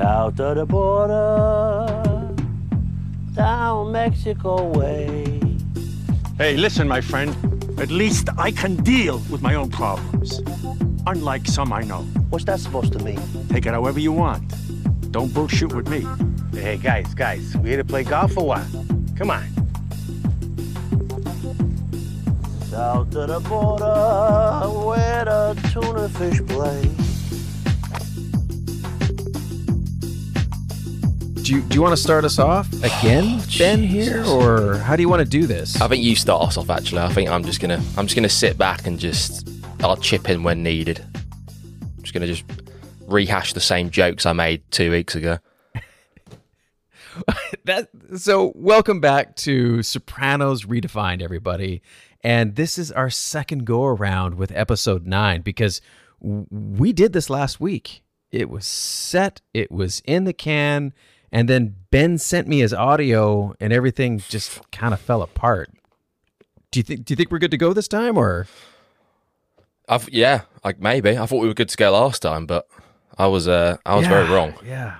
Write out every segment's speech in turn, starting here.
south of the border, down Mexico way. Hey, listen, my friend. At least I can deal with my own problems. Unlike some I know. What's that supposed to mean? Take it however you want. Don't bullshit with me. Hey, guys, guys, we here to play golf or what? Come on. South of the border, where the tuna fish play. Do you, do you want to start us off again, Ben? Here, or how do you want to do this? I think you start us off. Actually, I think I'm just gonna I'm just gonna sit back and just I'll chip in when needed. I'm just gonna just rehash the same jokes I made two weeks ago. that so welcome back to Sopranos Redefined, everybody. And this is our second go around with episode nine because w- we did this last week. It was set, it was in the can, and then Ben sent me his audio, and everything just kind of fell apart. Do you think? Do you think we're good to go this time, or? I've yeah, like maybe I thought we were good to go last time, but I was uh I was very wrong. Yeah.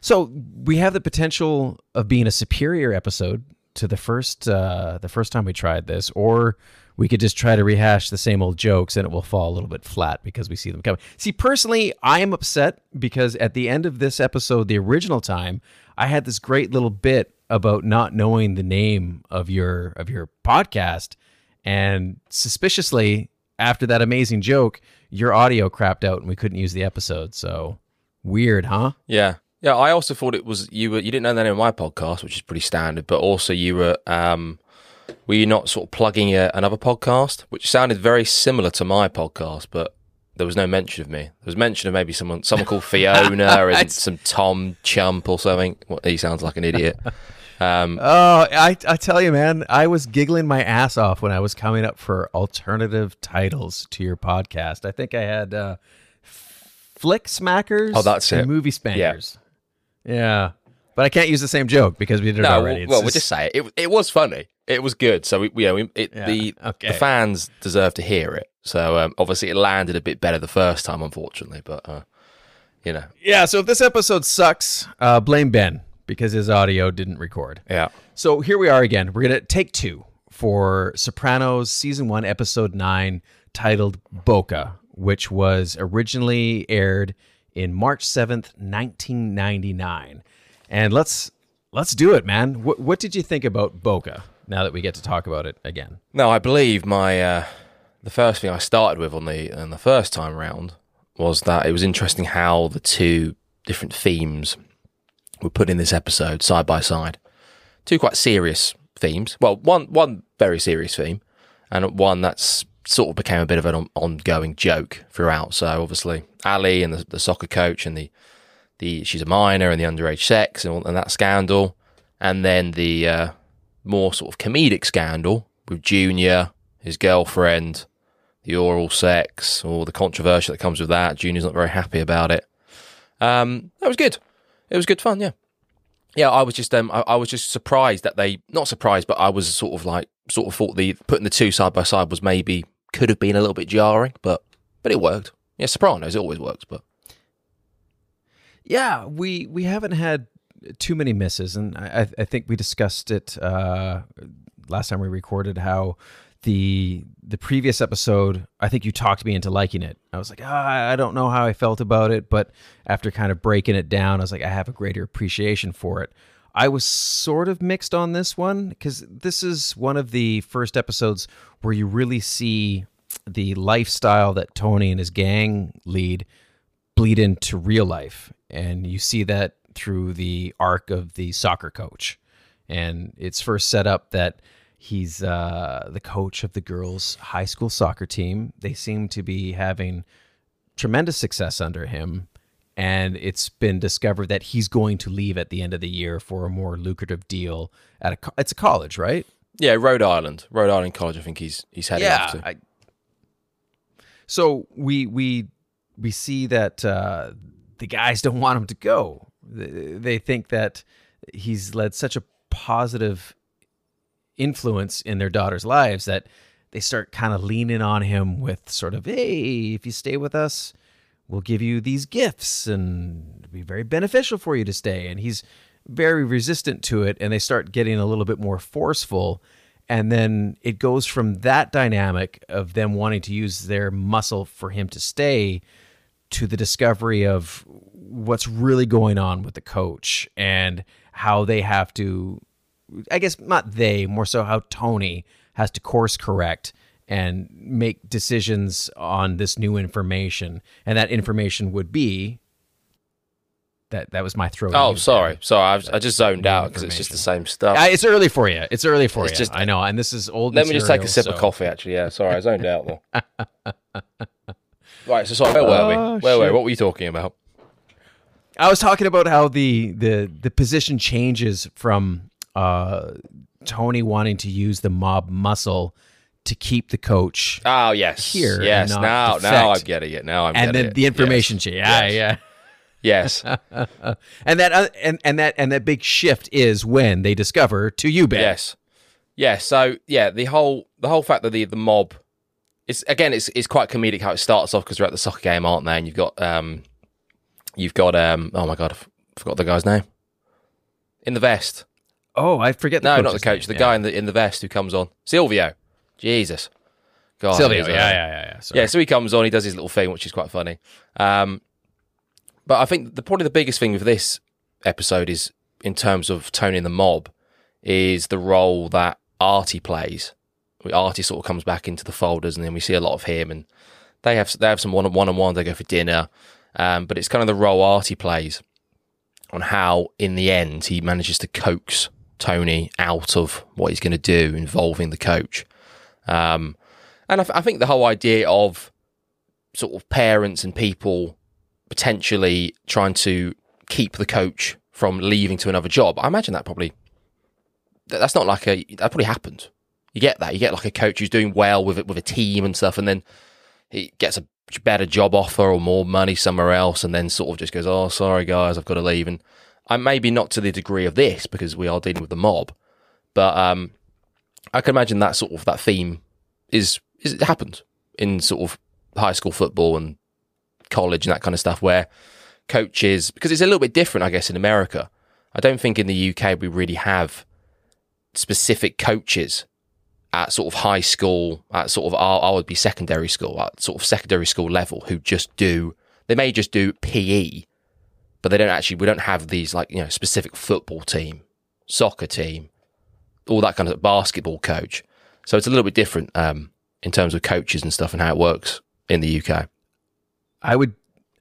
So we have the potential of being a superior episode to the first uh, the first time we tried this, or we could just try to rehash the same old jokes and it will fall a little bit flat because we see them coming. See, personally, I am upset because at the end of this episode, the original time, I had this great little bit about not knowing the name of your of your podcast, and suspiciously, after that amazing joke, your audio crapped out and we couldn't use the episode. So weird, huh? Yeah. Yeah, I also thought it was you were you didn't know the name of my podcast, which is pretty standard, but also you were um were you not sort of plugging a, another podcast, which sounded very similar to my podcast, but there was no mention of me. There was mention of maybe someone someone called Fiona and some Tom Chump or something. What he sounds like an idiot. Um, Oh, I, I tell you, man, I was giggling my ass off when I was coming up for alternative titles to your podcast. I think I had uh, Flick Smackers. Oh, that's and it. Movie Spankers. Yeah. But I can't use the same joke because we did it no, already. It's well, we'll just say it. it. It was funny. It was good. So we, know, we, it, Yeah, the okay. the fans deserve to hear it. So um, obviously it landed a bit better the first time, unfortunately. But uh, you know, Yeah, so if this episode sucks, uh, blame Ben because his audio didn't record. yeah. So here we are again. We're going to take two for Sopranos season one, episode nine, titled Boca, which was originally aired in March 7th, 1999. And let's let's do it, man. What, what did you think about Boca now that we get to talk about it again? No, I believe my uh, the first thing I started with on the on the first time round was that it was interesting how the two different themes were put in this episode side by side. Two quite serious themes. Well, one one very serious theme, and one that's sort of became a bit of an on- ongoing joke throughout. So obviously, Ally and the, the soccer coach and the the she's a minor and the underage sex and, all, and that scandal, and then the uh, more sort of comedic scandal with Junior, his girlfriend, the oral sex, or the controversy that comes with that. Junior's not very happy about it. Um, that was good. It was good fun. Yeah, yeah. I was just um, I, I was just surprised that they not surprised, but I was sort of like sort of thought the putting the two side by side was maybe could have been a little bit jarring, but but it worked. Yeah, Sopranos it always works, but Yeah, we we haven't had too many misses, and I, I- think we discussed it uh, last time we recorded how the the previous episode. I think you talked me into liking it. I was like, ah, I don't know how I felt about it, but after kind of breaking it down, I was like, I have a greater appreciation for it. I was sort of mixed on this one because this is one of the first episodes where you really see the lifestyle that Tony and his gang lead bleed into real life and you see that through the arc of the soccer coach and it's first set up that he's uh, the coach of the girls high school soccer team they seem to be having tremendous success under him and it's been discovered that he's going to leave at the end of the year for a more lucrative deal at a co- it's a college right yeah, Rhode Island, Rhode Island College. I think he's he's heading off to. I, so we we we see that uh, the guys don't want him to go. They think that he's led such a positive influence in their daughters' lives that they start kind of leaning on him with sort of, "Hey, if you stay with us, we'll give you these gifts and it'll be very beneficial for you to stay. And he's very resistant to it. And they start getting a little bit more forceful. And then it goes from that dynamic of them wanting to use their muscle for him to stay to the discovery of what's really going on with the coach and how they have to I guess not they, more so how Tony has to course correct and make decisions on this new information. And that information would be that that was my throw. Oh, sorry, there. sorry. I, was, I just zoned out because it's just the same stuff. Uh, it's early for you. It's early for It's you. just- I know. And this is old. Let me just take a material, sip of coffee. Actually, yeah. Sorry, I zoned out though. right. So sorry. Where were we? Oh, Where were we? What were you talking about? I was talking about how the the the position changes from uh, Tony wanting to use the mob muscle to keep the coach, Oh yes, Here Yes. Now, now I'm getting it. Now I'm and getting then it. the information Yes. change. Yeah, Yes. yeah. Yes. and that uh, and and that and that big shift is when they discover to you, Ben. Yes. Yeah. So yeah, the whole the whole fact that the the mob, it's again it's it's quite comedic how it starts off because they're at the soccer game, aren't they? And you've got um, you've got um, oh my god, I forgot the guy's name. In the vest. Oh, I forget. The No, not the coach's coach. name. The Yeah. guy in the in the vest who comes on. Silvio. Jesus. God. Silvio. he's, Yeah, yeah, yeah, yeah. Sorry. Yeah, so he comes on, he does his little thing, which is quite funny. Um, but I think the probably the biggest thing with this episode is in terms of Tony and the mob is the role that Artie plays. Artie sort of comes back into the folders, and then we see a lot of him, and they have they have some one one on one. They go for dinner, um, but it's kind of the role Artie plays on how, in the end, he manages to coax Tony out of what he's going to do involving the coach. Um, and I, th- I think the whole idea of sort of parents and people potentially trying to keep the coach from leaving to another job, I imagine that probably that- that's not like a that probably happened. You get that. You get like a coach who's doing well with it with a team and stuff, and then he gets a better job offer or more money somewhere else, and then sort of just goes, "Oh, sorry guys, I've got to leave." And I maybe not to the degree of this because we are dealing with the mob, but um, I can imagine that sort of that theme is is it happens in sort of high school football and college and that kind of stuff where coaches because it's a little bit different, I guess, in America. I don't think in the UK we really have specific coaches at sort of high school, at sort of I would be secondary school, at sort of secondary school level, who just do they may just do PE, but they don't actually we don't have these like you know specific football team, soccer team, all that kind of basketball coach. So it's a little bit different um, in terms of coaches and stuff and how it works in the UK. I would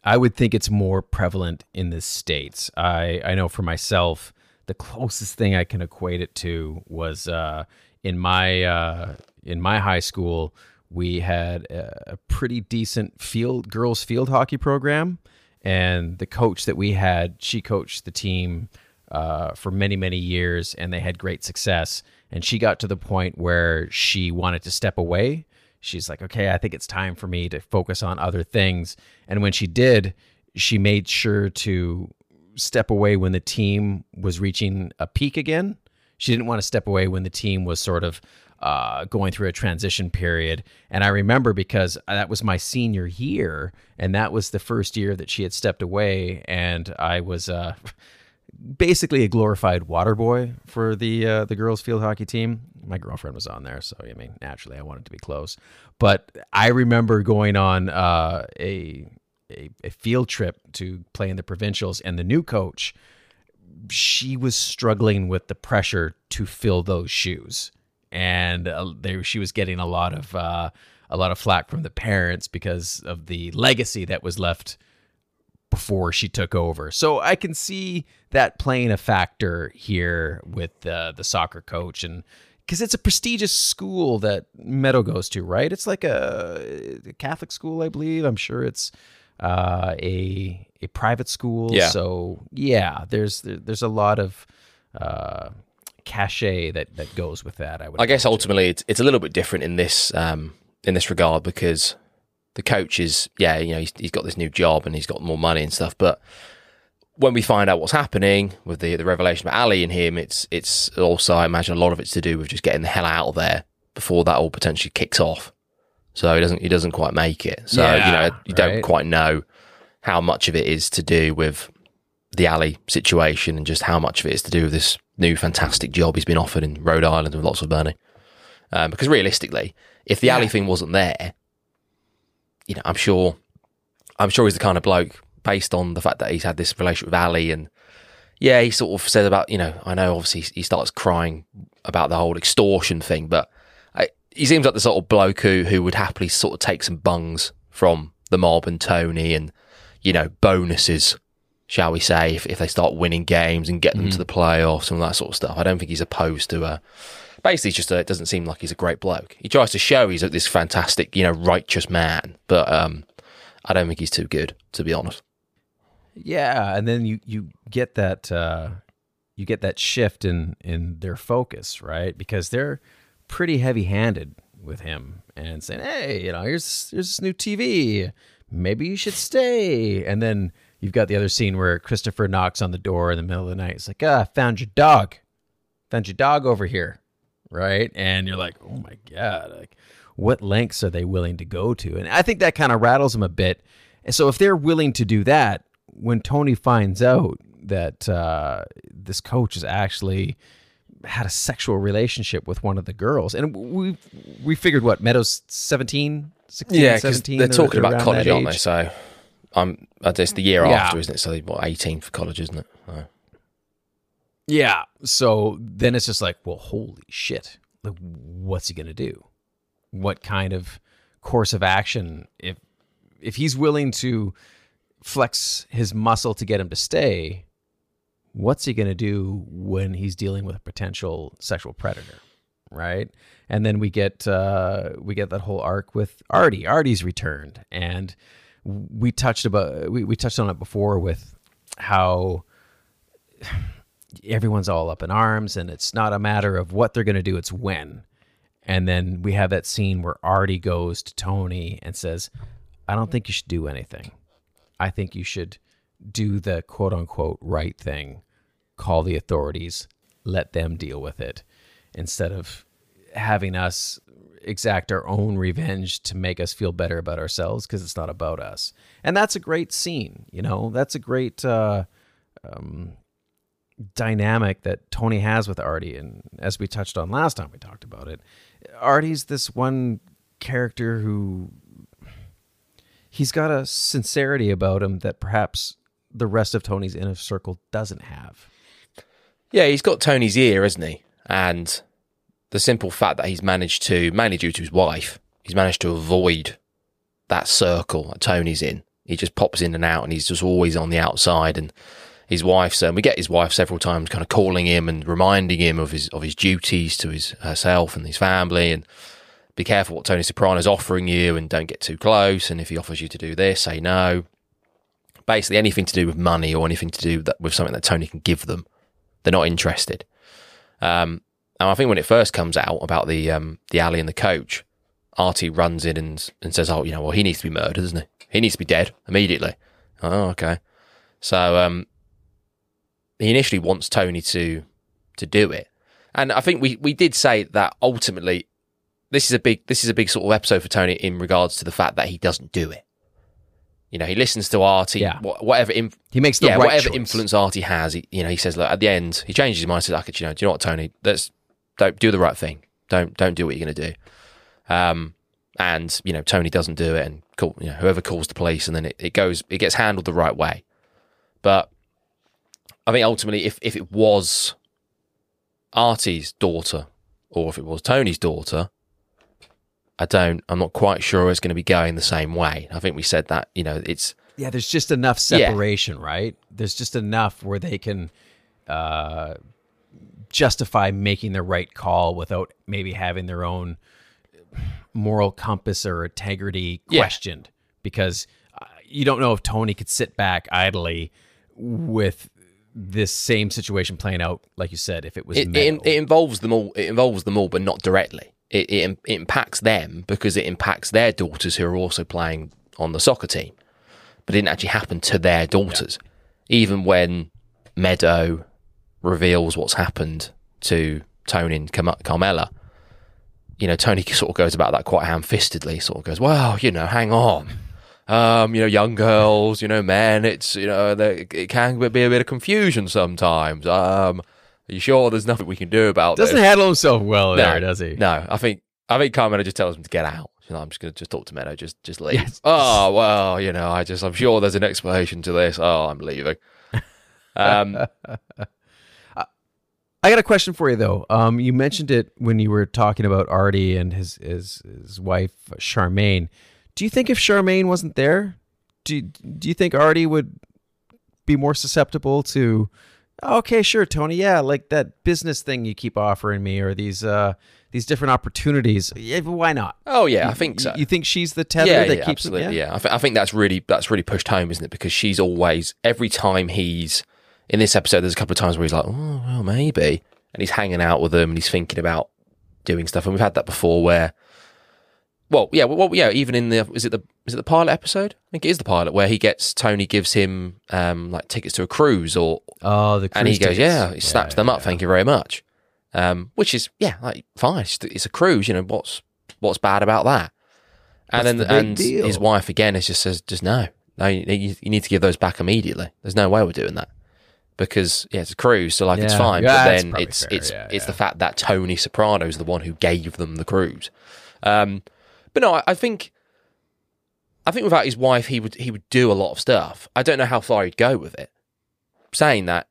I would think it's more prevalent in the states. I I know for myself the closest thing I can equate it to was uh, in my uh, in my high school we had a, pretty decent field girls field hockey program, and the coach that we had she coached the team uh, for many many years, and they had great success. And she got to the point where she wanted to step away she's like, okay, I think it's time for me to focus on other things. And when she did, she made sure to step away when the team was reaching a peak again. She didn't want to step away when the team was sort of uh, going through a transition period. And I remember because that was my senior year, and that was the first year that she had stepped away, and I was. Uh, basically a glorified water boy for the uh, the girls field hockey team. My girlfriend was on there, so I mean, naturally, I wanted to be close. But I remember going on uh, a, a a field trip to play in the provincials, and the new coach, she was struggling with the pressure to fill those shoes, and uh, there she was getting a lot of uh, a lot of flack from the parents because of the legacy that was left before she took over. So I can see that playing a factor here with uh, the soccer coach and because it's a prestigious school that Meadow goes to, right? It's like a Catholic school, I believe. I'm sure it's uh, a a private school. Yeah. So yeah, there's there's a lot of uh, cachet that that goes with that. I would. I guess imagine. ultimately it's, it's a little bit different in this um, in this regard because the coach is yeah you know he's, he's got this new job and he's got more money and stuff, but when we find out what's happening with the the revelation about Ally and him, it's it's also I imagine a lot of it's to do with just getting the hell out of there before that all potentially kicks off. So he doesn't he doesn't quite make it. So you know you don't quite know how much of it is to do with the Ally situation and just how much of it is to do with this new fantastic job he's been offered in Rhode Island with lots of money. Um, because realistically, if the Ally thing wasn't there, you know, I'm sure, I'm sure he's the kind of bloke based on the fact that he's had this relationship with Ally and yeah, he sort of said about, you know, I know obviously he starts crying about the whole extortion thing, but he seems like the sort of bloke who, who would happily sort of take some bungs from the mob and Tony and, you know, bonuses, shall we say, if, if they start winning games and get them to the playoffs and all that sort of stuff. I don't think he's opposed to, uh, basically, just a, it doesn't seem like he's a great bloke. He tries to show he's this fantastic, you know, righteous man, but um, I don't think he's too good, to be honest. Yeah, and then you you get that uh, you get that shift in in their focus, right? Because they're pretty heavy handed with him and saying, "Hey, you know, here's here's this new TV. Maybe you should stay." And then you've got the other scene where Christopher knocks on the door in the middle of the night. It's like, "Ah, found your dog. Found your dog over here." Right? And you're like, "Oh my god, like what lengths are they willing to go to?" And I think that kind of rattles them a bit. And so if they're willing to do that, when Tony finds out that uh, this coach is actually had a sexual relationship with one of the girls, and we we figured what Meadows 17, 16, Yeah, because 17, they're talking about college, aren't they? So I'm. uh, It's the year Yeah. after, isn't it? So what, 18 for college, isn't it? So, Yeah. So then it's just like, well, holy shit. Like, what's he going to do? What kind of course of action if if he's willing to flex his muscle to get him to stay, what's he going to do when he's dealing with a potential sexual predator, right? And then we get uh we get that whole arc with Artie. Artie's returned and we touched about we, we touched on it before with how everyone's all up in arms and it's not a matter of what they're going to do it's when and then we have that scene where artie goes to tony and says i don't think you should do anything i think you should do the quote unquote right thing call the authorities let them deal with it instead of having us exact our own revenge to make us feel better about ourselves because it's not about us and that's a great scene you know that's a great uh dynamic that Tony has with Artie. And as we touched on last time we talked about it, Artie's this one character who he's got a sincerity about him that perhaps the rest of Tony's inner circle doesn't have. Yeah, he's got Tony's ear, isn't he? And the simple fact that he's managed to, mainly due to his wife, he's managed to avoid that circle that Tony's in. He just pops in and out, and he's just always on the outside. And his wife. So we get his wife several times, kind of calling him and reminding him of his of his duties to his herself and his family, and be careful what Tony Soprano's offering you, and don't get too close. And if he offers you to do this, say no. Basically, anything to do with money or anything to do that, with something that Tony can give them, they're not interested. Um, and I think when it first comes out about the um, the Ally and the coach, Artie runs in and and says, "Oh, you know, well, he needs to be murdered, doesn't he? He needs to be dead immediately." Oh, okay. So um, he initially wants Tony to to do it, and I think we we did say that ultimately this is a big this is a big sort of episode for Tony in regards to the fact that he doesn't do it. You know, he listens to Artie, Yeah. whatever inf- He makes yeah, right whatever choice. influence Artie has, he, you know, he says, look, at the end, he changes his mind. Says, like, you know, do you know what, Tony? Let's don't do the right thing. Don't don't do what you're going to do. Um, and you know, Tony doesn't do it, and call, you know, whoever calls the police, and then it, it goes, it gets handled the right way. But I think ultimately, if if it was Artie's daughter, or if it was Tony's daughter, I don't, I'm not quite sure it's going to be going the same way. I think we said that, you know, it's Yeah, there's just enough Yeah. separation, right? There's just enough where they can uh, justify making the right call without maybe having their own moral compass or integrity Yeah. questioned. Because uh, you don't know if Tony could sit back idly with this same situation playing out, like you said, if it was it, it, it involves them all. It involves them all, but not directly. It, it, it impacts them because it impacts their daughters who are also playing on the soccer team. But it didn't actually happen to their daughters. Even when Meadow reveals what's happened to Tony and Carm- Carmela, you know, Tony sort of goes about that quite ham-fistedly. Sort of goes, "Well, you know, hang on, um, you know, young girls, you know, men. It's you know, there- it can be a bit of confusion sometimes. Um, are you sure there's nothing we can do about it? Doesn't this? handle himself well there, does he? No, I think I think Carmela just tells him to get out. You know, I'm just gonna just talk to Meadow, just just leave. Yes. Oh well, you know, I just I'm sure there's an explanation to this. Oh, I'm leaving. Um, I got a question for you though. Um, you mentioned it when you were talking about Artie and his his his wife Charmaine. Do you think if Charmaine wasn't there, do do you think Artie would be more susceptible to? Okay, sure, Tony. Yeah, like that business thing you keep offering me, or these uh these different opportunities. Yeah, why not? oh yeah, I think so. You think she's the tether yeah, that yeah, keeps him- absolutely. Yeah, I, th- I think that's really that's really pushed home, isn't it? Because she's always every time he's in this episode. There's a couple of times where he's like, oh well, maybe, and he's hanging out with them and he's thinking about doing stuff. And we've had that before, where, well, yeah, well, yeah, even in the is it the is it the pilot episode? I think it is the pilot where he gets Tony gives him um like tickets to a cruise or Oh, the and he goes, tickets. yeah, he snaps them up. Thank you very much. Um, which is yeah, like fine. It's, it's a cruise. You know what's what's bad about that? And What's then the and deal? his wife again is just says, just no, no, you, you need to give those back immediately. There's no way we're doing that because yeah, it's a cruise, so like it's fine. Yeah, but that's then it's fair. it's Yeah, it's yeah. the fact that Tony Soprano is the one who gave them the cruise. Um, but no, I, I think. I think without his wife, he would he would do a lot of stuff. I don't know how far he'd go with it. Saying that,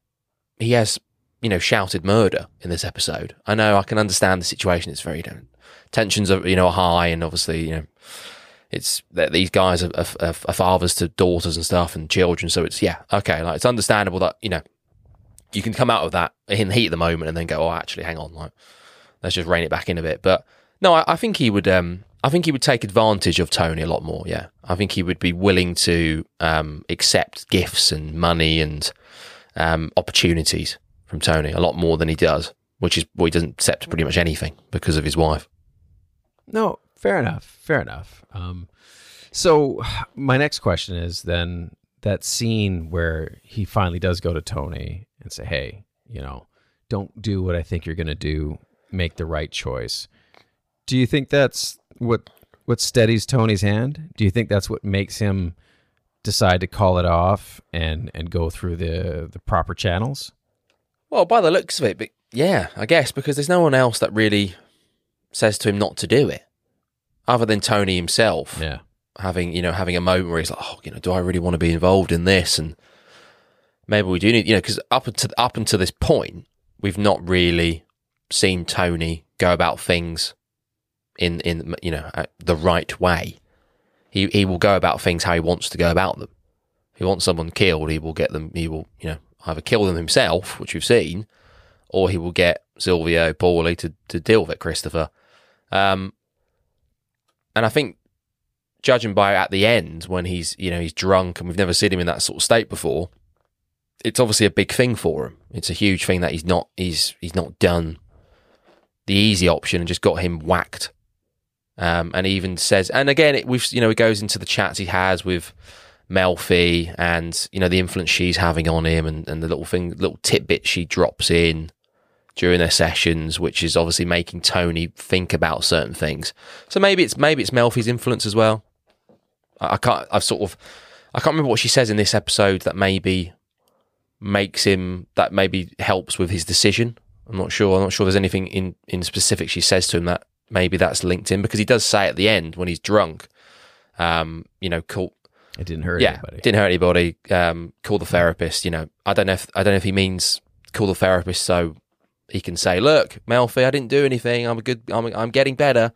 he has you know shouted murder in this episode. I know I can understand the situation. It's very you know, tensions are you know are high, and obviously you know it's that these guys are, are, are fathers to daughters and stuff and children. So it's yeah okay, like it's understandable that you know you can come out of that in the heat of the moment and then go oh actually hang on like let's just rein it back in a bit. But no, I, I think he would. Um, I think he would take advantage of Tony a lot more. Yeah, I think he would be willing to um, accept gifts and money and um, opportunities from Tony a lot more than he does, which is well, he doesn't accept pretty much anything because of his wife. No, fair enough. Fair enough. Um, so my next question is then that scene where he finally does go to Tony and say, "Hey, you know, don't do what I think you're going to do. Make the right choice." Do you think that's what what steadies Tony's hand? Do you think that's what makes him decide to call it off and and go through the the proper channels? Well, by the looks of it, but yeah, I guess because there's no one else that really says to him not to do it, other than Tony himself. Yeah. having you know having a moment where he's like, oh, you know, do I really want to be involved in this? And maybe we do need, you know, because up until up until this point, we've not really seen Tony go about things in in you know uh, the right way. He he will go about things how he wants to go about them. If he wants someone killed, he will get them. He will you know either kill them himself, which we've seen, or he will get Silvio Paulie to to deal with it. Christopher. Um, and I think judging by at the end when he's you know he's drunk and we've never seen him in that sort of state before it's obviously a big thing for him it's a huge thing that he's not he's he's not done the easy option and just got him whacked um, and even says and again it we've you know it goes into the chats he has with Melfi and you know the influence she's having on him and, and the little thing little tidbit she drops in during their sessions, which is obviously making Tony think about certain things. So maybe it's maybe it's Melfi's influence as well. I, I can't. I've sort of I can't remember what she says in this episode that maybe makes him that maybe helps with his decision. I'm not sure. I'm not sure there's anything in in specific she says to him that maybe that's linked in because he does say at the end when he's drunk, um, you know, call It didn't hurt yeah, anybody. didn't hurt anybody. Um, call the therapist. You know, I don't know if I don't know if he means call the therapist so he can say, "Look, Melfi, I didn't do anything. I'm a good. I'm I'm getting better."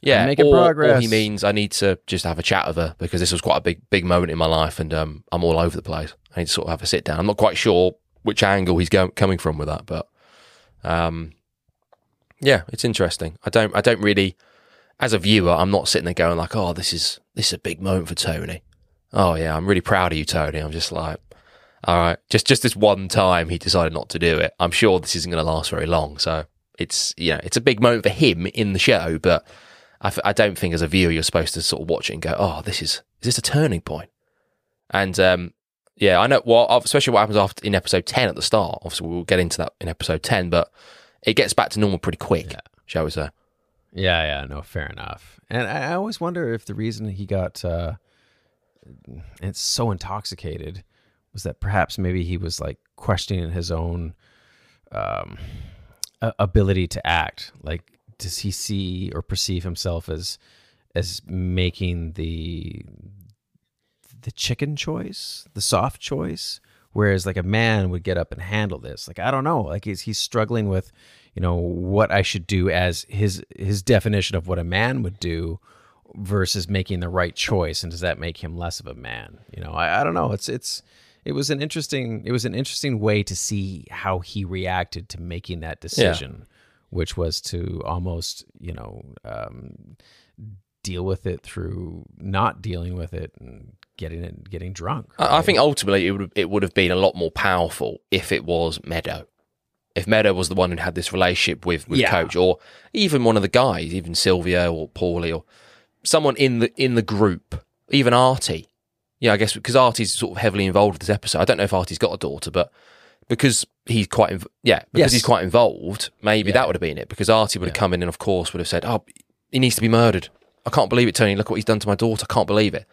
Yeah, making or, or he means I need to just have a chat with her because this was quite a big big moment in my life, and um, I'm all over the place. I need to sort of have a sit down. I'm not quite sure which angle he's go- coming from with that, but um, yeah, it's interesting. I don't I don't really, as a viewer, I'm not sitting there going like, "Oh, this is this is a big moment for Tony." Oh yeah, I'm really proud of you, Tony. I'm just like, all right, just just this one time he decided not to do it. I'm sure this isn't going to last very long. So it's you know it's a big moment for him in the show, but I, f- I don't think as a viewer you're supposed to sort of watch it and go, oh, this is is this a turning point? And um, yeah, I know. Well, especially what happens after in episode ten at the start. Obviously, we'll get into that in episode ten, but it gets back to normal pretty quick, shall we say? Yeah, yeah, no, fair enough. And I, I always wonder if the reason he got uh, and so intoxicated was that perhaps maybe he was like questioning his own um, ability to act. Like, does he see or perceive himself as as making the the chicken choice, the soft choice, whereas like a man would get up and handle this. Like I don't know, like he's he's struggling with, you know, what I should do as his his definition of what a man would do versus making the right choice and does that make him less of a man? You know, I, I don't know. It's it's it was an interesting it was an interesting way to see how he reacted to making that decision, which was to almost, you know, um, deal with it through not dealing with it and getting it getting drunk. I, I think ultimately it would it would have been a lot more powerful if it was Meadow. If Meadow was the one who had this relationship with with Yeah. Coach, or even one of the guys, even Silvio or Paulie, or someone in the in the group, even Artie. Yeah, I guess because Artie's sort of heavily involved with this episode. I don't know if Artie's got a daughter, but because he's quite inv- yeah because Yes. he's quite involved, maybe Yeah. that would have been it. Because Artie would have Yeah. come in and of course would have said, "Oh, he needs to be murdered. I can't believe it, Tony. Look what he's done to my daughter. I can't believe it."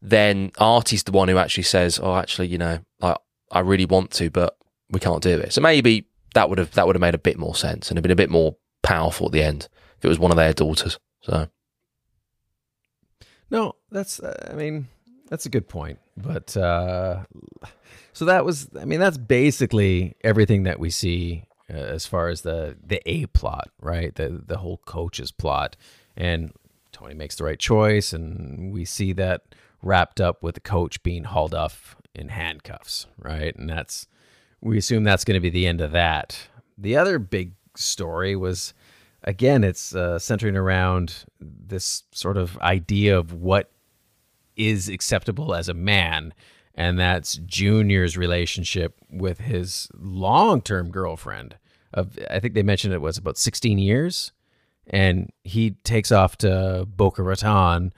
then Artie's the one who actually says, "Oh, actually, you know, I I really want to, but we can't do it." So maybe that would have that would have made a bit more sense and have been a bit more powerful at the end if it was one of their daughters. So No, that's uh, I mean, that's a good point. But uh so that was I mean, that's basically everything that we see uh, as far as the the A plot, right? The the whole coach's plot and Tony makes the right choice and we see that wrapped up with the coach being hauled off in handcuffs, right? And that's we assume that's going to be the end of that. The other big story was again it's uh, centering around this sort of idea of what is acceptable as a man and that's junior's relationship with his long-term girlfriend of i think they mentioned it was about 16 years and he takes off to boca raton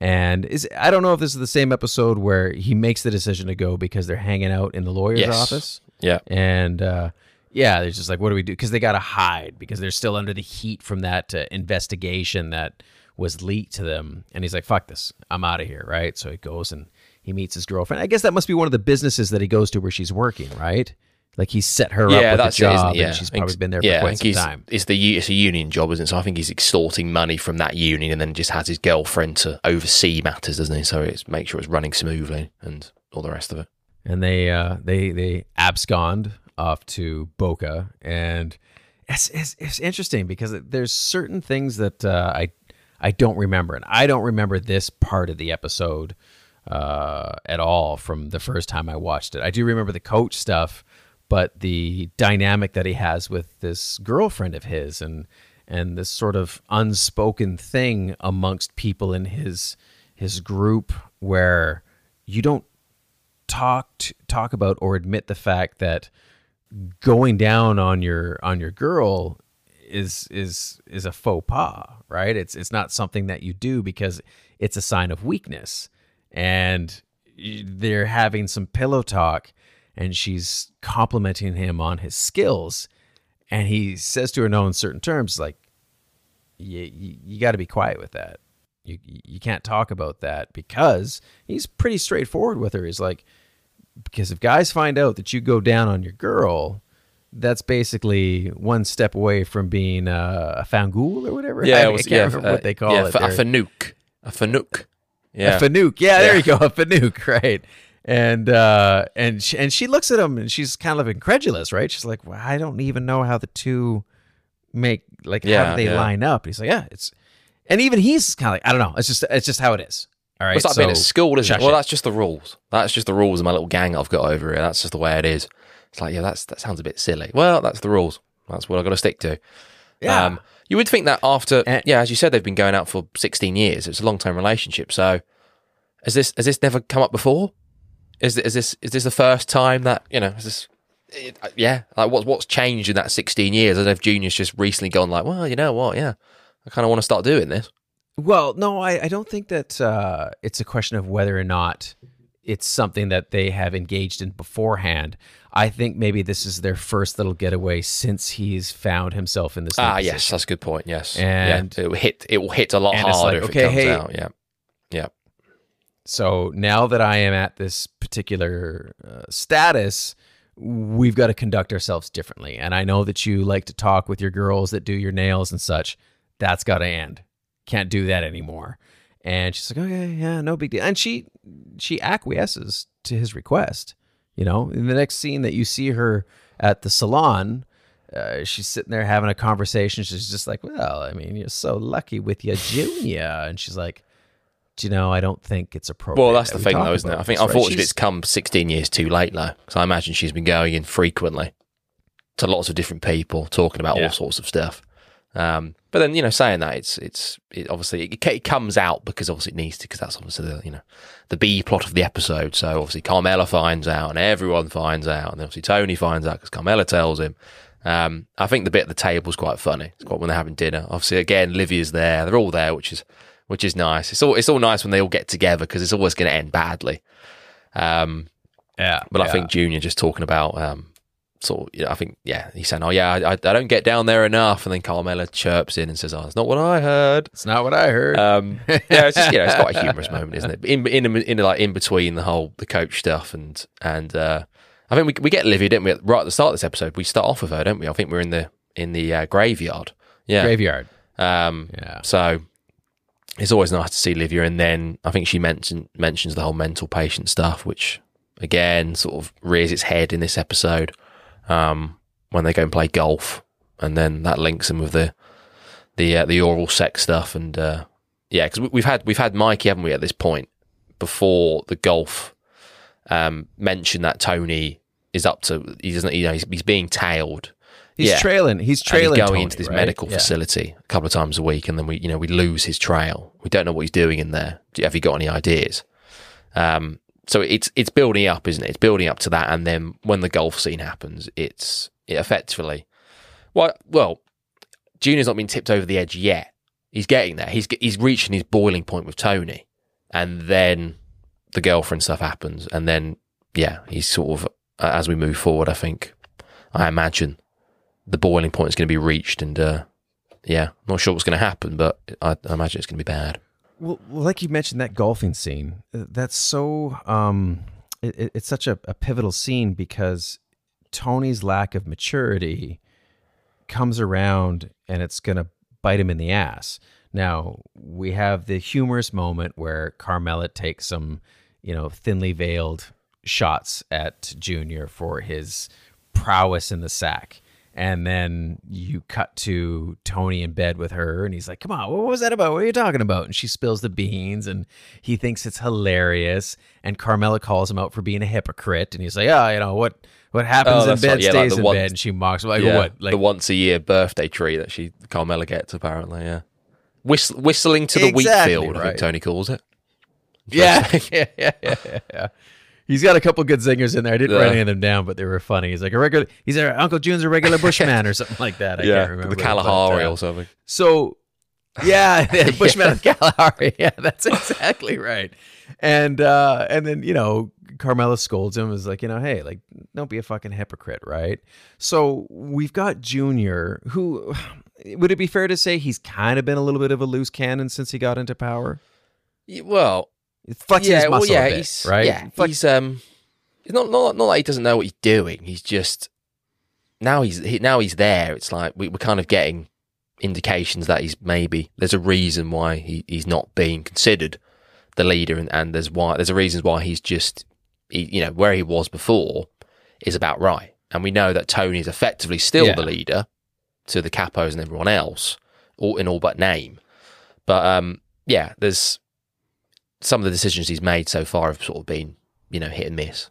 and is i don't know if this is the same episode where he makes the decision to go because they're hanging out in the lawyer's Yes. office yeah, and uh, yeah, they're just like, what do we do? Because they got to hide because they're still under the heat from that uh, investigation that was leaked to them. And he's like, fuck this, I'm out of here, right? So he goes and he meets his girlfriend. I guess that must be one of the businesses that he goes to where she's working, right? Like he set her yeah, up with that's a job, it? Yeah, and she's probably been there yeah, for quite some he's- time. It's the it's a union job, isn't it? So I think he's extorting money from that union and then just has his girlfriend to oversee matters, doesn't he? So it's make sure it's running smoothly and all the rest of it. and they uh, they they abscond off to Boca, and it's, it's it's interesting because there's certain things that uh, I I don't remember, and I don't remember this part of the episode uh, at all from the first time I watched it. I do remember the coach stuff, but the dynamic that he has with this girlfriend of his, and and this sort of unspoken thing amongst people in his his group where you don't talk talk about or admit the fact that going down on your on your girl is is is a faux pas, right? It's it's not something that you do because it's a sign of weakness. And they're having some pillow talk and she's complimenting him on his skills and he says to her no in certain terms like you, you, you got to be quiet with that. You you can't talk about that because he's pretty straightforward with her. He's like, because if guys find out that you go down on your girl, that's basically one step away from being uh, a fangool or whatever. Yeah, I, was, I can't remember what they call yeah, it. fa- a fanook, a fanook. Yeah, A fanook. Yeah, there Yeah. you go. A fanook, right? And uh, and she, and she looks at him and she's kind of incredulous, right? She's like, well, I don't even know how the two make like how do they yeah. line up? He's like, yeah, it's, and even he's kind of like, I don't know. It's just it's just how it is. All right. It's like being at school, isn't it? Well, that's just the rules. That's just the rules of my little gang I've got over here. That's just the way it is. It's like, yeah, that's that sounds a bit silly. Well, that's the rules. That's what I've got to stick to. Yeah. Um, you would think that after, And- yeah, as you said, they've been going out for 16 years. It's a long term relationship. So, has this has this never come up before? Is is this is this the first time that you know? Is this? It, uh, yeah, like what's what's changed in that 16 years? I don't know if Junior's just recently gone like, well, you know what? Yeah, I kind of want to start doing this. Well, no, I, I don't think that uh, it's a question of whether or not it's something that they have engaged in beforehand. I think maybe this is their first little getaway since he's found himself in this. Ah, position. yes, that's a good point. Yes, And- yeah, it will hit. It will hit a lot harder like, if okay, it comes hey- out. Yeah, yeah, So now that I am at this particular uh, status, we've got to conduct ourselves differently. And I know that you like to talk with your girls that do your nails and such. That's got to end. Can't do that anymore. And she's like, okay, yeah, no big deal." And she she acquiesces to his request. You know, in the next scene that you see her at the salon, uh, she's sitting there having a conversation. She's just like, "Well, I mean, you're so lucky with your junior," and she's like, "Do you know? I don't think it's appropriate." Well, that's that the thing, though, isn't it? I think this, unfortunately it's come 16 years too late, though. Because I imagine she's been going in frequently to lots of different people, talking about Yeah. all sorts of stuff. Um, but then, you know, saying that, it's it's it obviously it, it comes out because obviously it needs to, because that's obviously the you know the B plot of the episode. So obviously Carmela finds out, and everyone finds out, and then obviously Tony finds out because Carmela tells him. Um, I think the bit at the table is quite funny. It's quite when they're having dinner. Obviously, again, Livia's there. They're all there, which is which is nice. It's all it's all nice when they all get together because it's always going to end badly. Um, yeah, but I think Junior just talking about um, sort of, you know, I think yeah, he's saying, oh yeah, I, I don't get down there enough, and then Carmela chirps in and says, oh, it's not what I heard. it's not what I heard. Um, yeah, it's just you know, it's quite a humorous moment, isn't it? In in in like in between the whole the coach stuff and and uh, I think we we get Livia, didn't we? Right at the start of this episode, we start off with her, don't we? I think we're in the in the uh, graveyard. Yeah, Graveyard. um, Yeah. so it's always nice to see Livia, and then I think she mentioned mentions the whole mental patient stuff, which again sort of rears its head in this episode um, when they go and play golf, and then that links them with the the uh, the oral sex stuff, and uh, yeah, because we've had we've had Mikey, haven't we, at this point before the golf um, mention that Tony is up to he doesn't you know he's, he's being tailed He's Yeah. trailing. He's trailing. he's going Tony, into this right? medical Yeah. facility a couple of times a week, and then we, you know, we lose his trail. We don't know what he's doing in there. Have you got any ideas? Um, so it's it's building up, isn't it? It's building up to that, and then when the golf scene happens, it's it effectively, well, well, Junior's not been tipped over the edge yet. He's getting there. He's he's reaching his boiling point with Tony, and then the girlfriend stuff happens, and then yeah, he's sort of as we move forward. I think, I imagine the boiling point is going to be reached, and uh, yeah, not sure what's going to happen, but I, I imagine it's going to be bad. Well, like you mentioned, that golfing scene, uh, that's so, um, it- it's such a, a pivotal scene because Tony's lack of maturity comes around and it's going to bite him in the ass. Now, we have the humorous moment where Carmela takes some, you know, thinly veiled shots at Junior for his prowess in the sack. And then you cut to Tony in bed with her, and he's like, Come on, what was that about? What are you talking about? And she spills the beans, and he thinks it's hilarious. And Carmela calls him out for being a hypocrite. And he's like, Oh, you know, what what happens Oh, in bed right. Yeah, stays like in one- bed. And she mocks him, like, yeah, What? Like, the once a year birthday tree that she Carmela gets apparently. Yeah, Whist- whistling to the wheat Exactly field. I think Tony calls it. Yeah, yeah, yeah, yeah, yeah. He's got a couple good zingers in there. I didn't write any of them down, but they were funny. He's like a regular. He's like, Uncle June's a regular bushman or something like that. I yeah, can't remember. the Kalahari uh, or something. So, yeah, Bushman of Kalahari. Yeah, that's exactly right. And uh, and then you know, Carmela scolds him. Is like, you know, hey, like, don't be a fucking hypocrite, right? So we've got Junior, who would it be fair to say he's kind of been a little bit of a loose cannon since he got into power? Well, He's flexing his muscle yeah, a bit, he's right? Yeah, Flex- he's um, it's not not not that he doesn't know what he's doing. He's just now he's he, now he's there. It's like we, we're kind of getting indications that he's maybe there's a reason why he, he's not being considered the leader, and, and there's why there's a reason why he's just he, you know where he was before is about right, and we know that Tony is effectively still Yeah. the leader to the capos and everyone else, all in all but name. But um, yeah, there's some of the decisions he's made so far have sort of been, you know, hit and miss.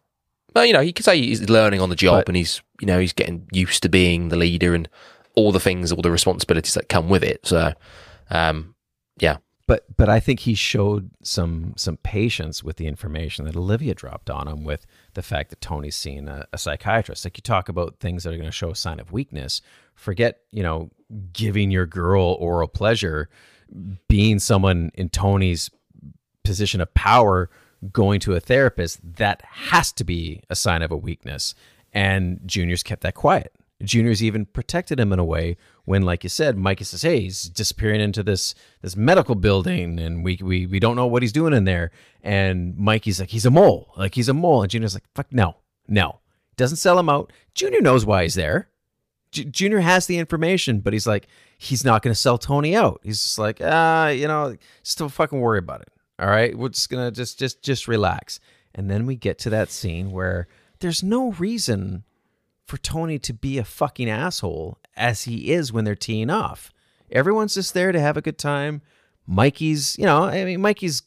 But you know, you could say he's learning on the job, and he's, you know, he's getting used to being the leader and all the things, all the responsibilities that come with it. So, um, yeah, but but I think he showed some some patience with the information that Olivia dropped on him with the fact that Tony's seeing a, a psychiatrist. Like you talk about things that are going to show a sign of weakness. Forget you know giving your girl oral pleasure, being someone in Tony's position of power, going to a therapist. That has to be a sign of a weakness. And Junior's kept that quiet. Junior's even protected him in a way when, like you said, Mikey says, "Hey, he's disappearing into this this medical building, and we we we don't know what he's doing in there." And Mikey's like, "He's a mole, like he's a mole," and Junior's like, "Fuck no, no." Doesn't sell him out. Junior knows why he's there. J- Junior has the information, but he's like, he's not going to sell Tony out. He's just like, ah, you know, still fucking worry about it. All right, we're just gonna just just just relax. And then we get to that scene where there's no reason for Tony to be a fucking asshole as he is when they're teeing off. Everyone's just there to have a good time. Mikey's, you know, I mean, Mikey's,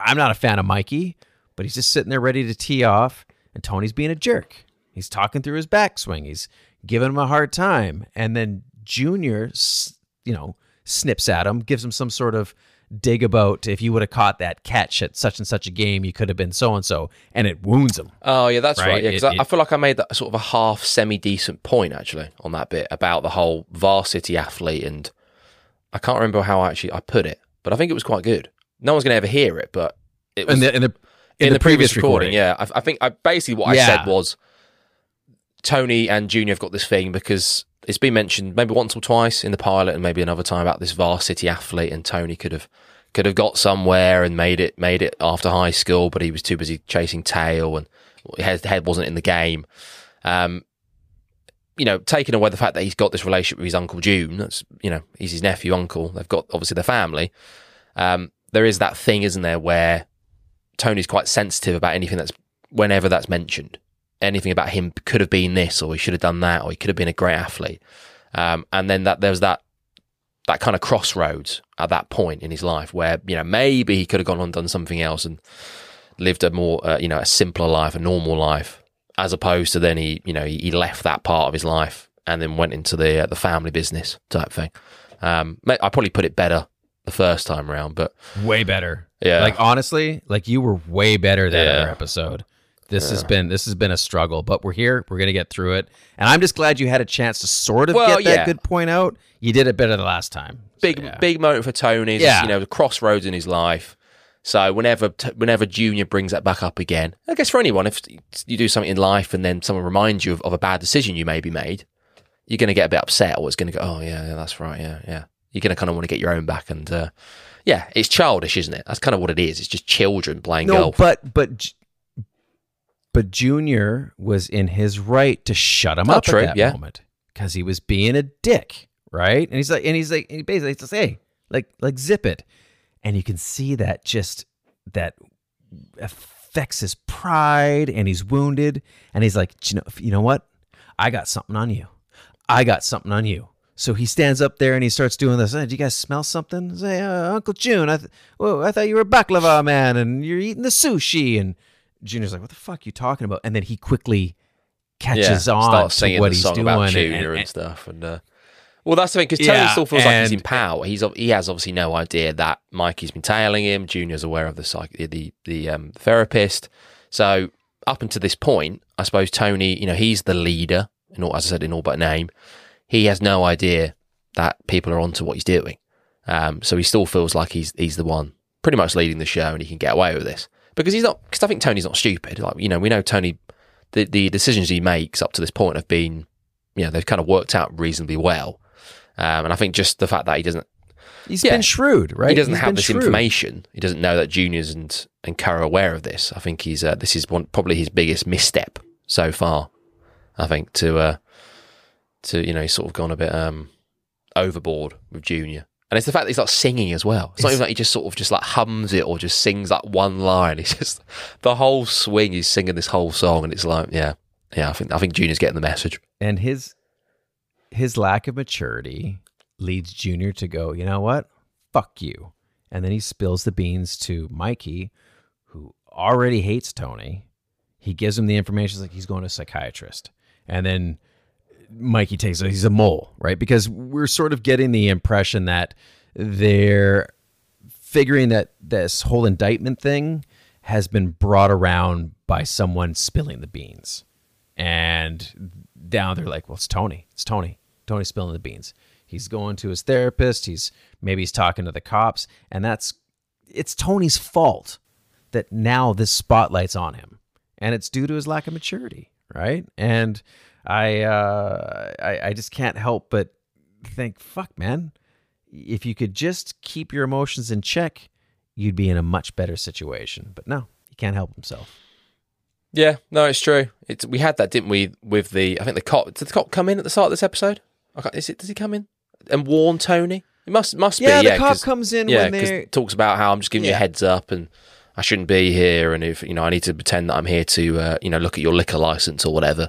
I'm not a fan of Mikey, but he's just sitting there ready to tee off, and Tony's being a jerk. He's talking through his backswing. He's giving him a hard time. And then Junior, you know, snips at him, gives him some sort of dig about if you would have caught that catch at such and such a game, you could have been so and so, and it wounds him. Oh yeah, that's right. Right, Yeah, because I, I feel like I made that sort of a half semi decent point actually on that bit about the whole varsity athlete, and I can't remember how I actually I put it, but I think it was quite good. No one's going to ever hear it, but it was In the in the, in, the, previous, recording, recording. Yeah, I, I think I basically what I said was Tony and Junior have got this thing because it's been mentioned maybe once or twice in the pilot, and maybe another time about this varsity athlete, and Tony could have could have got somewhere and made it made it after high school, but he was too busy chasing tail and his head wasn't in the game. Um, you know, taking away the fact that he's got this relationship with his uncle June, that's you know, he's his nephew, uncle. They've got obviously their family. Um, there is that thing, isn't there, where Tony's quite sensitive about anything that's whenever that's mentioned. Anything about him could have been this, or he should have done that, or he could have been a great athlete. Um, and then that there's that that kind of crossroads at that point in his life where you know maybe he could have gone on and done something else and lived a more uh, you know a simpler life, a normal life, as opposed to then he you know he, he left that part of his life and then went into the uh, the family business type thing. Um, I probably put it better the first time around, but way better. Yeah. Like honestly, like you were way better that Yeah. other episode. This has been this has been a struggle, but we're here. We're gonna get through it, and I'm just glad you had a chance to sort of Well, get that yeah. good point out. You did it better the last time. So, big yeah. big moment for Tony. Yeah. you know, the crossroads in his life. So whenever whenever Junior brings that back up again, I guess for anyone, if you do something in life and then someone reminds you of, of a bad decision you maybe made, you're going to get a bit upset, or it's going to go, oh yeah, yeah, that's right, yeah, yeah. You're going to kind of want to get your own back, and uh, yeah, it's childish, isn't it? That's kind of what it is. It's just children playing No, golf. but but but Junior was in his right to shut him Oh, up true, at that yeah. moment because he was being a dick, right? And he's like, and he's like, he basically says, "Hey, like like zip it," and you can see that just that affects his pride, and he's wounded, and he's like, you know, you know what? I got something on you. I got something on you. So he stands up there and he starts doing this. Hey, do you guys smell something? Say, uh, Uncle June, I, th- whoa, I thought you were a baklava man and you're eating the sushi. And Junior's like, what the fuck are you talking about? And then he quickly catches on to what the he's song doing. about and- Junior and, and- stuff. And uh, well, that's the thing because Tony Yeah, still feels like he's in power. He's he has obviously no idea that Mikey's been tailing him. Junior's aware of the psych- the the um, therapist. So up until this point, I suppose Tony, you know, he's the leader. In all, as I said, in all but name, he has no idea that people are onto what he's doing. Um, so he still feels like he's he's the one pretty much leading the show, and he can get away with this because he's not. Because I think Tony's not stupid. Like you know, we know Tony. The the decisions he makes up to this point have been, you know, they've kind of worked out reasonably well. Um, and I think just the fact that he doesn't he's Yeah. been shrewd, right? he doesn't He's have this shrewd. information. He doesn't know that juniors and and Kerr are aware of this. I think he's uh, this is one probably his biggest misstep so far. I think to uh, to you know he's sort of gone a bit um, overboard with Junior, and it's the fact that he's not singing as well. It's, not even like he just sort of just like hums it or just sings like one line. It's just the whole swing. He's singing this whole song, and it's like yeah, yeah. I think I think Junior's getting the message. and his his lack of maturity leads Junior to go, you know what? Fuck you. And then he spills the beans to Mikey, who already hates Tony. He gives him the information like he's going to a psychiatrist. And then Mikey takes it, he's a mole, right? Because we're sort of getting the impression that they're figuring that this whole indictment thing has been brought around by someone spilling the beans. And down they're like, well, it's Tony. It's Tony. Tony's spilling the beans. He's going to his therapist. He's maybe he's talking to the cops, and that's it's Tony's fault that now this spotlight's on him, and it's due to his lack of maturity, right? And I, uh, I I just can't help but think, fuck, man, if you could just keep your emotions in check, you'd be in a much better situation. But no, he can't help himself. Yeah, no, it's true. It's we had that, didn't we? With the I think the cop did the cop come in at the start of this episode? Is it? Does he come in and warn Tony? It must must Yeah, be. the cop comes in yeah, when 'cause they're- it talks about how I'm just giving you a heads up and I shouldn't be here, and if you know I need to pretend that I'm here to uh, you know look at your liquor license or whatever.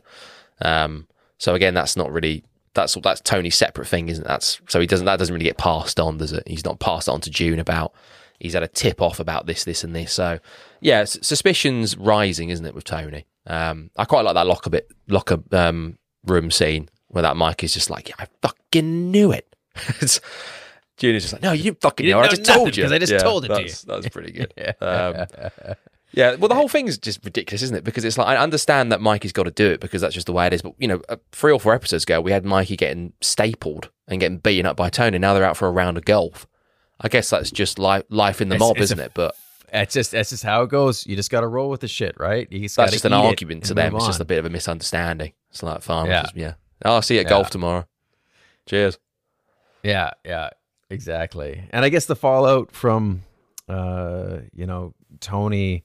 Um, so again, that's not really that's that's Tony's separate thing, isn't it? That's so he doesn't that doesn't really get passed on, does it? He's not passed on to June about he's had a tip off about this, this, and this. So yeah, suspicions rising, isn't it, with Tony? Um, I quite like that locker bit locker um, room scene where that Mike is just like, yeah, I fucking knew it. Junior's just like, no, you didn't fucking You know. I just told you. you I just Yeah, told it to that's, That's pretty good. um, yeah, well, the whole thing is just ridiculous, isn't it? Because it's like I understand that Mikey's got to do it because that's just the way it is. But you know, uh, three or four episodes ago, we had Mikey getting stapled and getting beaten up by Tony. Now they're out for a round of golf. I guess that's just life, life in the It's- mob, it's isn't a- it? But That's just that's just how it goes. You just got to roll with the shit, right? You that's gotta just an argument to them. It's just a bit of a misunderstanding. It's like fine, Yeah. yeah. yeah. I'll see you at Yeah. golf tomorrow. Cheers. Yeah, yeah, exactly. And I guess the fallout from, uh, you know, Tony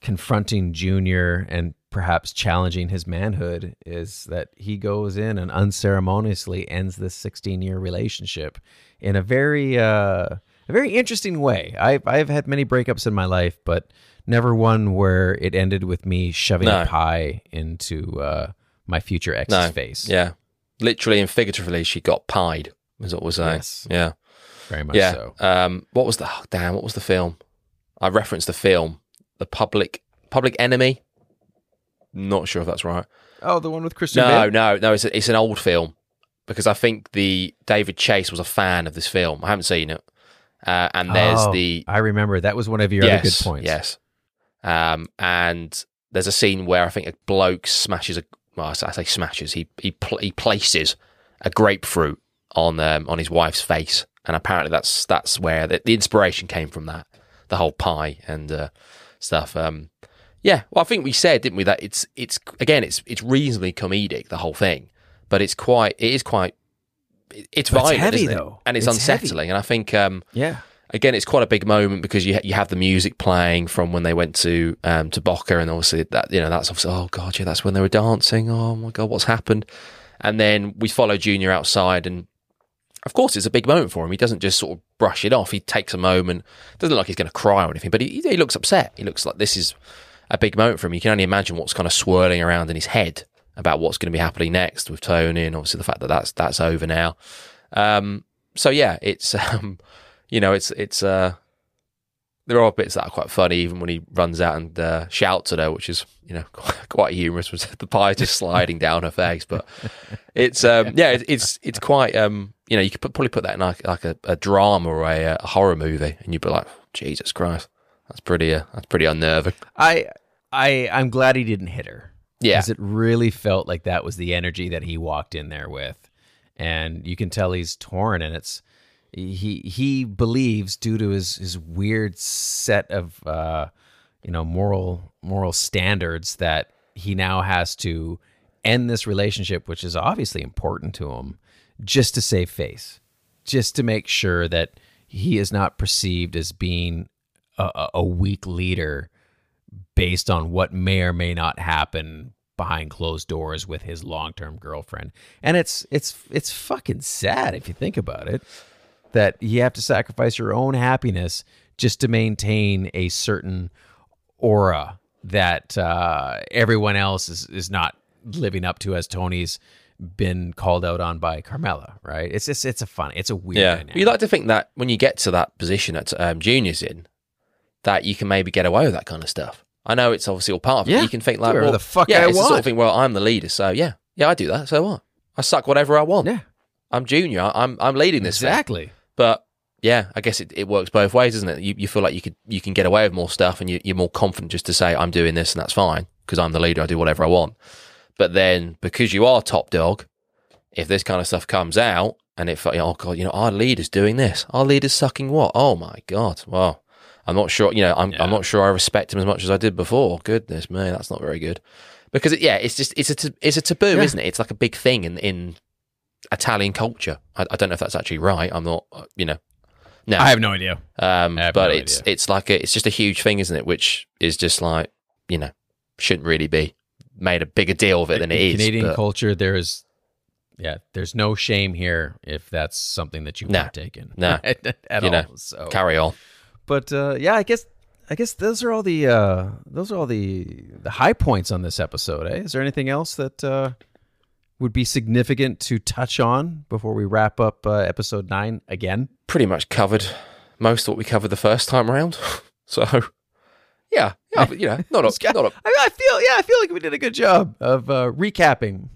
confronting Junior and perhaps challenging his manhood is that he goes in and unceremoniously ends this 16 year relationship in a very, uh, a very interesting way. I've I've had many breakups in my life, but never one where it ended with me shoving No. a pie into uh, my future ex's No, face. Yeah, literally and figuratively, she got pied. Is what we're saying. Yes. Yeah. very much yeah. so. Um, what was the oh, damn? What was the film? I referenced the film, The Public Public Enemy. Not sure if that's right. Oh, the one with Christian No, Bale? no, no. It's a, it's an old film because I think the David Chase was a fan of this film. I haven't seen it. Uh, and there's Oh, the I remember that was one of your yes, other good points. Yes. Um, and there's a scene where I think a bloke smashes a. Well, I say smashes. He he pl- he places a grapefruit on um, on his wife's face, and apparently that's that's where the, the inspiration came from. That the whole pie and uh, stuff. Um, yeah, well, I think we said, didn't we, that it's it's again, it's it's reasonably comedic the whole thing, but it's quite it is quite it's But it's violent, heavy, isn't it? though. and it's, It's heavy. unsettling. And I think um, Yeah. again, it's quite a big moment because you ha- you have the music playing from when they went to um, to Boca, and obviously that you know that's obviously oh god, yeah, that's when they were dancing. Oh my god, what's happened? And then we follow Junior outside, and of course, it's a big moment for him. He doesn't just sort of brush it off. He takes a moment. Doesn't look like he's going to cry or anything, but he, he looks upset. He looks like this is a big moment for him. You can only imagine what's kind of swirling around in his head about what's going to be happening next with Tony, and obviously the fact that that's that's over now. Um, so yeah, it's um, you know, it's it's uh, there are bits that are quite funny, even when he runs out and uh, shouts at her, which is you know quite humorous. The pie just sliding down her face, but it's um, yeah, it, it's it's quite um, you know, you could put, probably put that in like like a, a drama or a, a horror movie, and you'd be like, Jesus Christ, that's pretty uh, that's pretty unnerving. I I I'm glad he didn't hit her. Yeah, Because it really felt like that was the energy that he walked in there with. And you can tell he's torn and it's he he believes due to his his weird set of uh you know moral moral standards that he now has to end this relationship which is obviously important to him just to save face just to make sure that he is not perceived as being a, a- weak leader based on what may or may not happen behind closed doors with his long-term girlfriend. And it's it's it's fucking sad if you think about it that you have to sacrifice your own happiness just to maintain a certain aura that uh, everyone else is is not living up to as Tony's been called out on by Carmela, right? It's just it's a fun, it's a weird yeah. dynamic. You like to think that when you get to that position that um, Junior's in, that you can maybe get away with that kind of stuff. I know it's obviously all part of Yeah, it. You can think like, well, the fuck yeah, I it's the sort of thing. Well, I'm the leader, so yeah, yeah, I do that. So what? I suck whatever I want. yeah, I'm junior. I'm I'm leading this thing. exactly. But yeah, I guess it, it works both ways, doesn't it? You, you feel like you could you can get away with more stuff, and you, you're more confident just to say I'm doing this, and that's fine because I'm the leader. I do whatever I want. But then because you are top dog, if this kind of stuff comes out, and if oh god, you know our leader's doing this, our leader's sucking what? Oh my god, well. I'm not sure, you know, I'm, Yeah. I'm not sure I respect him as much as I did before. Goodness me, that's not very good. because it, yeah, it's just it's a it's a taboo, Yeah. isn't it? It's like a big thing in in Italian culture. I, I don't know if that's actually right. I'm not, uh, you know, no, I have no idea. um, have but no it's idea. it's like a, it's just a huge thing, isn't it? Which is just like you know shouldn't really be made a bigger deal of it than it in is. Canadian but- culture, there is, yeah, there's no shame here if that's something that you No. partake in. No. at, at You all. know, so, Carry on. but uh, yeah, I guess I guess those are all the uh, those are all the the high points on this episode. Eh? Is there anything else that uh, would be significant to touch on before we wrap up uh, episode nine again? Pretty much covered most of what we covered the first time around. so yeah, yeah, but, you know, not a, not a, I, I feel yeah, I feel like we did a good job of uh, recapping.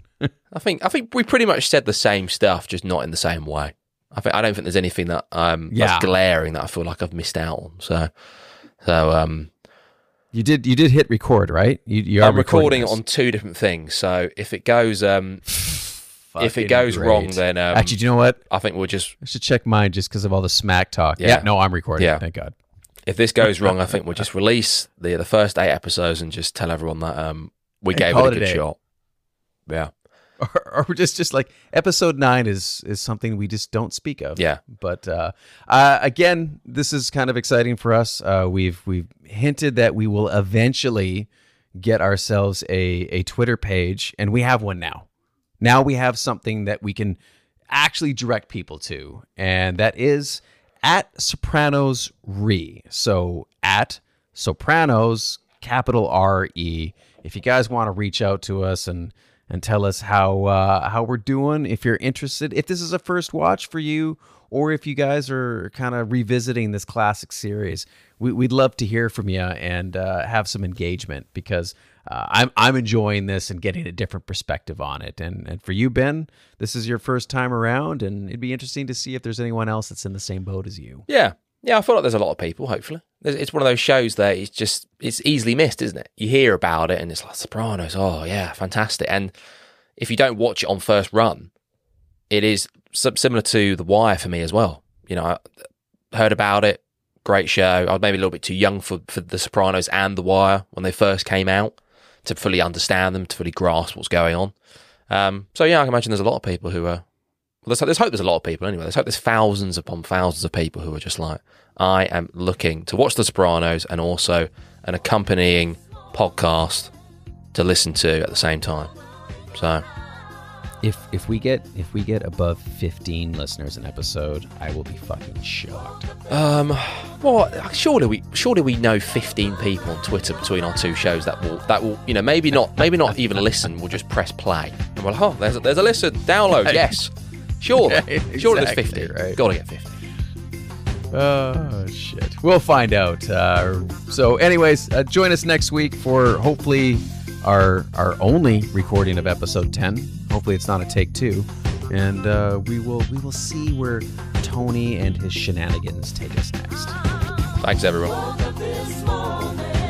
I think I think we pretty much said the same stuff, just not in the same way. I think I don't think there's anything that um Yeah. that's glaring that I feel like I've missed out on. So so um You did you did hit record right? You, you are I'm recording it on two different things. So if it goes um if it goes great. wrong then um Actually, do you know what? I think we'll just I should check mine just because of all the smack talk. Yeah. Yeah. no, I'm recording. Yeah. Thank God. If this goes wrong, I think we'll just release the the first eight episodes and just tell everyone that um we And gave it a good day. shot. Yeah. Or, or just just like episode nine is is something we just don't speak of. Yeah. But uh, uh, again, this is kind of exciting for us. Uh, we've we've hinted that we will eventually get ourselves a a Twitter page, and we have one now. Now we have something that we can actually direct people to, and that is at Sopranos Re. So at Sopranos, capital R E. If you guys want to reach out to us and and tell us how uh, how we're doing, if you're interested, if this is a first watch for you, or if you guys are kind of revisiting this classic series, we, we'd love to hear from you and uh, have some engagement because uh, I'm I'm enjoying this and getting a different perspective on it. And and for you, Ben, this is your first time around, and it'd be interesting to see if there's anyone else that's in the same boat as you. Yeah, yeah. I feel like there's a lot of people. Hopefully, it's one of those shows that it's just it's easily missed, isn't it? You hear about it and it's like Sopranos. Oh yeah, fantastic. And if you don't watch it on first run, it is similar to The Wire for me as well. You know, I heard about it. Great show. I was maybe a little bit too young for for The Sopranos and The Wire when they first came out to fully understand them, to fully grasp what's going on. Um, so yeah, I can imagine there's a lot of people who are well, let's, hope there's a lot of people anyway. Let's hope there's thousands upon thousands of people who are just like, I am looking to watch The Sopranos and also an accompanying podcast to listen to at the same time. So, If if we get if we get above 15 listeners an episode, I will be fucking shocked. um, well, surely we surely we know 15 people on Twitter between our two shows that will that will you know maybe not maybe not even listen. We'll just press play and we're like, oh, there's a, there's a listen, download, yes, sure Yeah, surely there's 50. right. Got to get 50. Oh shit. We'll find out. Uh, so, anyways, uh, join us next week for hopefully our our only recording of episode 10. Hopefully, it's not a take two, and uh, we will we will see where Tony and his shenanigans take us next. Thanks everyone. this morning.